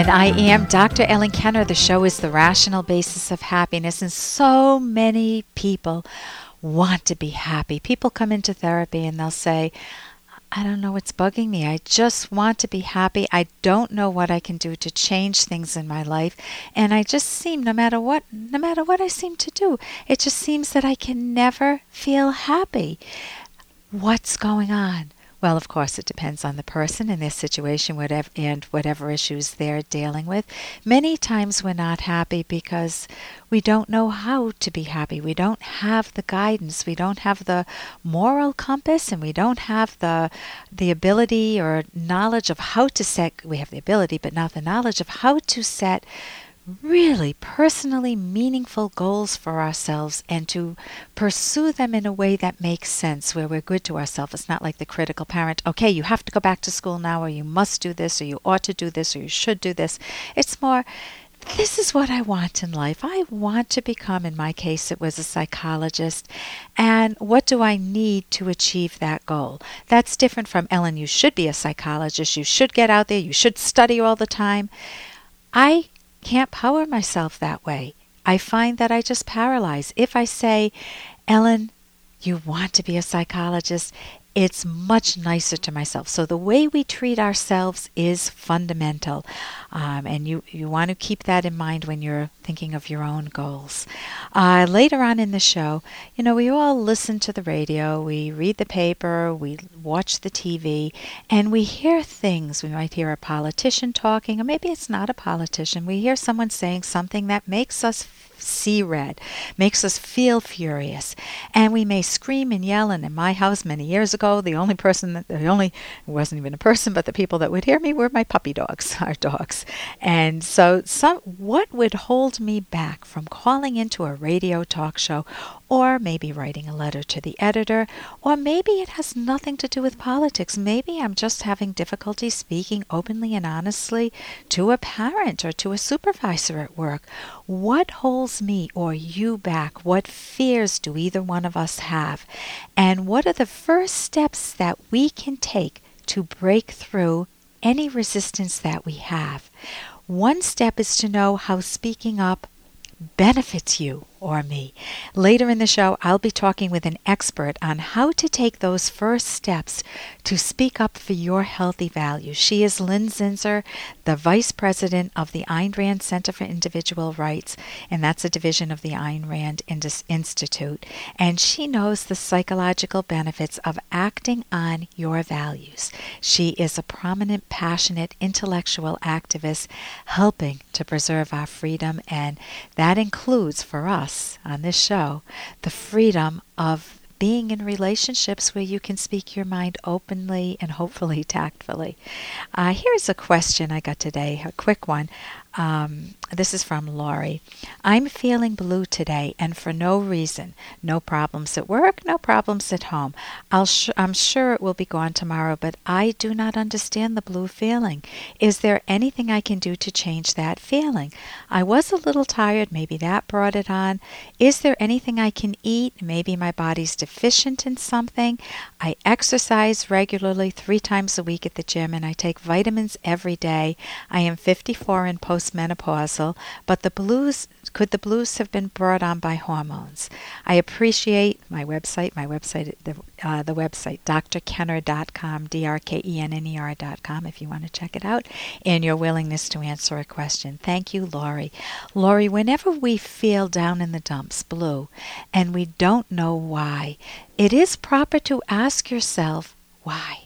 And I am Dr. Ellen Kenner. The show is The Rational Basis of Happiness. And so many people want to be happy. People come into therapy and they'll say, I don't know what's bugging me. I just want to be happy. I don't know what I can do to change things in my life. And I just seem no matter what no matter what I seem to do, it just seems that I can never feel happy. What's going on? Well, of course, it depends on the person and their situation whatever, and whatever issues they're dealing with. Many times we're not happy because we don't know how to be happy. We don't have the guidance. We don't have the moral compass, and we don't have the the ability or knowledge of how to set. We have the ability, but not the knowledge of how to set really personally meaningful goals for ourselves and to pursue them in a way that makes sense, where we're good to ourselves. It's not like the critical parent, okay, you have to go back to school now, or you must do this, or you ought to do this, or you should do this. It's more, this is what I want in life. I want to become, in my case, it was a psychologist. And what do I need to achieve that goal? That's different from Ellen, you should be a psychologist. You should get out there. You should study all the time. I can't power myself that way. I find that I just paralyze. If I say, Ellen, you want to be a psychologist, it's much nicer to myself. So the way we treat ourselves is fundamental. Um, and you, you want to keep that in mind when you're thinking of your own goals. Uh, later on in the show, you know, we all listen to the radio, we read the paper, we watch the TV, and we hear things. We might hear a politician talking, or maybe it's not a politician. We hear someone saying something that makes us see red, makes us feel furious. And we may scream and yell. And in my house many years ago, the only person that, the only, it wasn't even a person, but the people that would hear me were my puppy dogs, our dogs. And so, some, what would hold me back from calling into a radio talk show or maybe writing a letter to the editor, or maybe it has nothing to do with politics. Maybe I'm just having difficulty speaking openly and honestly to a parent or to a supervisor at work. What holds me or you back? What fears do either one of us have? And what are the first steps that we can take to break through any resistance that we have? One step is to know how speaking up benefits you or me. Later in the show, I'll be talking with an expert on how to take those first steps to speak up for your healthy values. She is Lin Zinser, the Vice President of the Ayn Rand Center for Individual Rights, and that's a division of the Ayn Rand Institute. And she knows the psychological benefits of acting on your values. She is a prominent, passionate, intellectual activist helping to preserve our freedom, and that includes for us us on this show the freedom of being in relationships where you can speak your mind openly and hopefully tactfully. Uh, here's a question I got today, a quick one. Um, this is from Laurie. I'm feeling blue today and for no reason. No problems at work, no problems at home. I'll sh- I'm sure it will be gone tomorrow, but I do not understand the blue feeling. Is there anything I can do to change that feeling? I was a little tired, maybe that brought it on. Is there anything I can eat? Maybe my body's deficient in something. I exercise regularly three times a week at the gym and I take vitamins every day. I am 54 and post postmenopausal, but the blues could the blues have been brought on by hormones? I appreciate my website, my website, the, uh, the website, drkenner.com, D-R-K-E-N-N-E-R.com, if you want to check it out, and your willingness to answer a question. Thank you, Laurie. Laurie, whenever we feel down in the dumps, blue, and we don't know why, it is proper to ask yourself, why?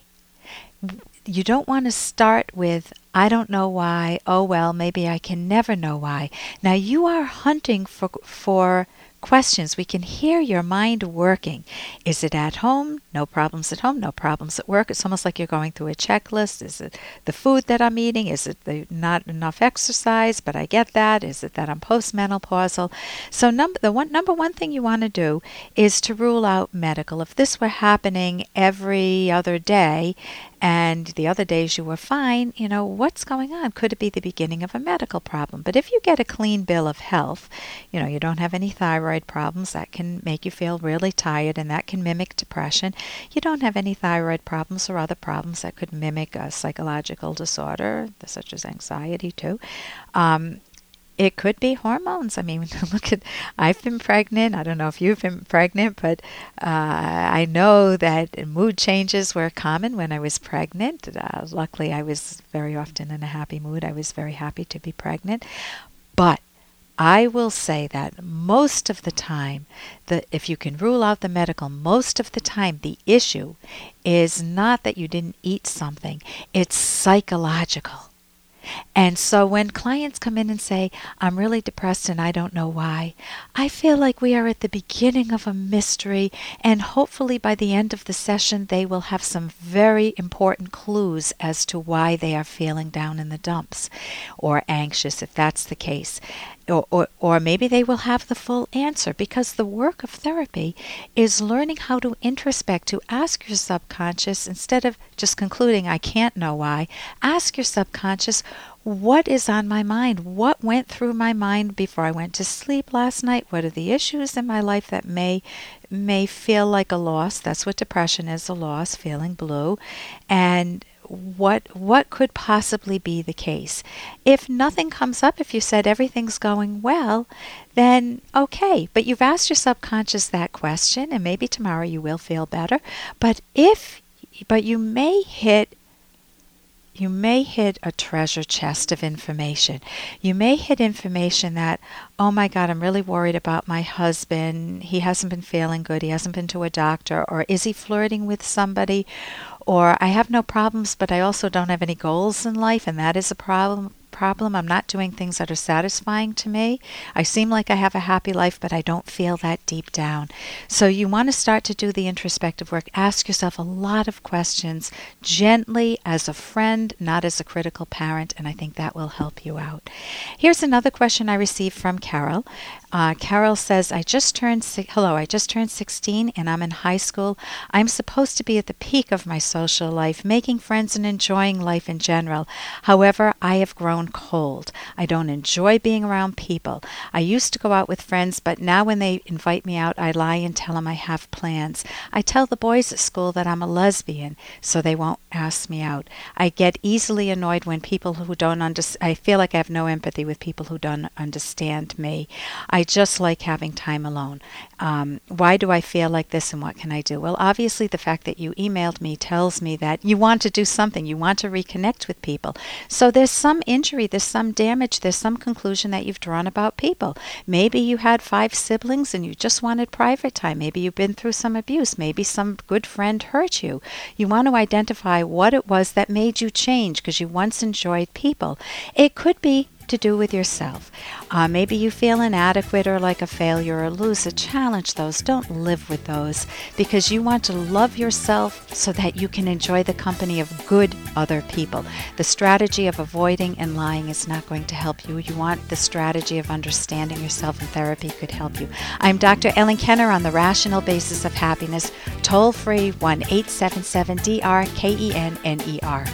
you don't want to start with, I don't know why, oh well, maybe I can never know why. Now you are hunting for, for questions. We can hear your mind working. Is it at home? No problems at home, no problems at work. It's almost like you're going through a checklist. Is it the food that I'm eating? Is it the not enough exercise? But I get that. Is it that I'm postmenopausal? So number the one number one thing you want to do is to rule out medical. If this were happening every other day and the other days you were fine, you know, what's going on? Could it be the beginning of a medical problem? But if you get a clean bill of health, you know, you don't have any thyroid problems, that can make you feel really tired and that can mimic depression. You don't have any thyroid problems or other problems that could mimic a psychological disorder, such as anxiety, too. Um, it could be hormones. I mean, look at, I've been pregnant. I don't know if you've been pregnant, but uh, I know that mood changes were common when I was pregnant. Uh, luckily, I was very often in a happy mood. I was very happy to be pregnant. But I will say that most of the time, the, if you can rule out the medical, most of the time the issue is not that you didn't eat something, it's psychological. And so when clients come in and say, I'm really depressed and I don't know why, I feel like we are at the beginning of a mystery, and hopefully by the end of the session, they will have some very important clues as to why they are feeling down in the dumps or anxious, if that's the case. Or, or, or maybe they will have the full answer because the work of therapy is learning how to introspect, to ask your subconscious instead of just concluding, I can't know why, ask your subconscious, what is on my mind? What went through my mind before I went to sleep last night? What are the issues in my life that may may feel like a loss? That's what depression is, a loss, feeling blue. And what what could possibly be the case. If nothing comes up, if you said everything's going well, then okay. But you've asked your subconscious that question, and maybe tomorrow you will feel better. But if but you may hit you may hit a treasure chest of information. You may hit information that, oh my God, I'm really worried about my husband. He hasn't been feeling good. He hasn't been to a doctor. Or is he flirting with somebody? Or I have no problems, but I also don't have any goals in life, and that is a problem problem. I'm not doing things that are satisfying to me. I seem like I have a happy life, but I don't feel that deep down. So you want to start to do the introspective work. Ask yourself a lot of questions gently as a friend, not as a critical parent, and I think that will help you out. Here's another question I received from Carol. Uh, Carol says, I just turned, si- hello, I just turned 16 and I'm in high school. I'm supposed to be at the peak of my social life, making friends and enjoying life in general. However, I have grown cold. I don't enjoy being around people. I used to go out with friends, but now when they invite me out, I lie and tell them I have plans. I tell the boys at school that I'm a lesbian, so they won't ask me out. I get easily annoyed when people who don't understand, I feel like I have no empathy with people who don't understand me. Just like having time alone. Um, why do I feel like this and what can I do? Well, obviously, the fact that you emailed me tells me that you want to do something, you want to reconnect with people. So there's some injury, there's some damage, there's some conclusion that you've drawn about people. Maybe you had five siblings and you just wanted private time. Maybe you've been through some abuse. Maybe some good friend hurt you. You want to identify what it was that made you change because you once enjoyed people. It could be to do with yourself. Uh, maybe you feel inadequate or like a failure or loser. Challenge those. Don't live with those because you want to love yourself so that you can enjoy the company of good other people. The strategy of avoiding and lying is not going to help you. You want the strategy of understanding yourself, and therapy could help you. I'm Dr. Ellen Kenner on the Rational Basis of Happiness. Toll free 1 877 D R K E N N E R.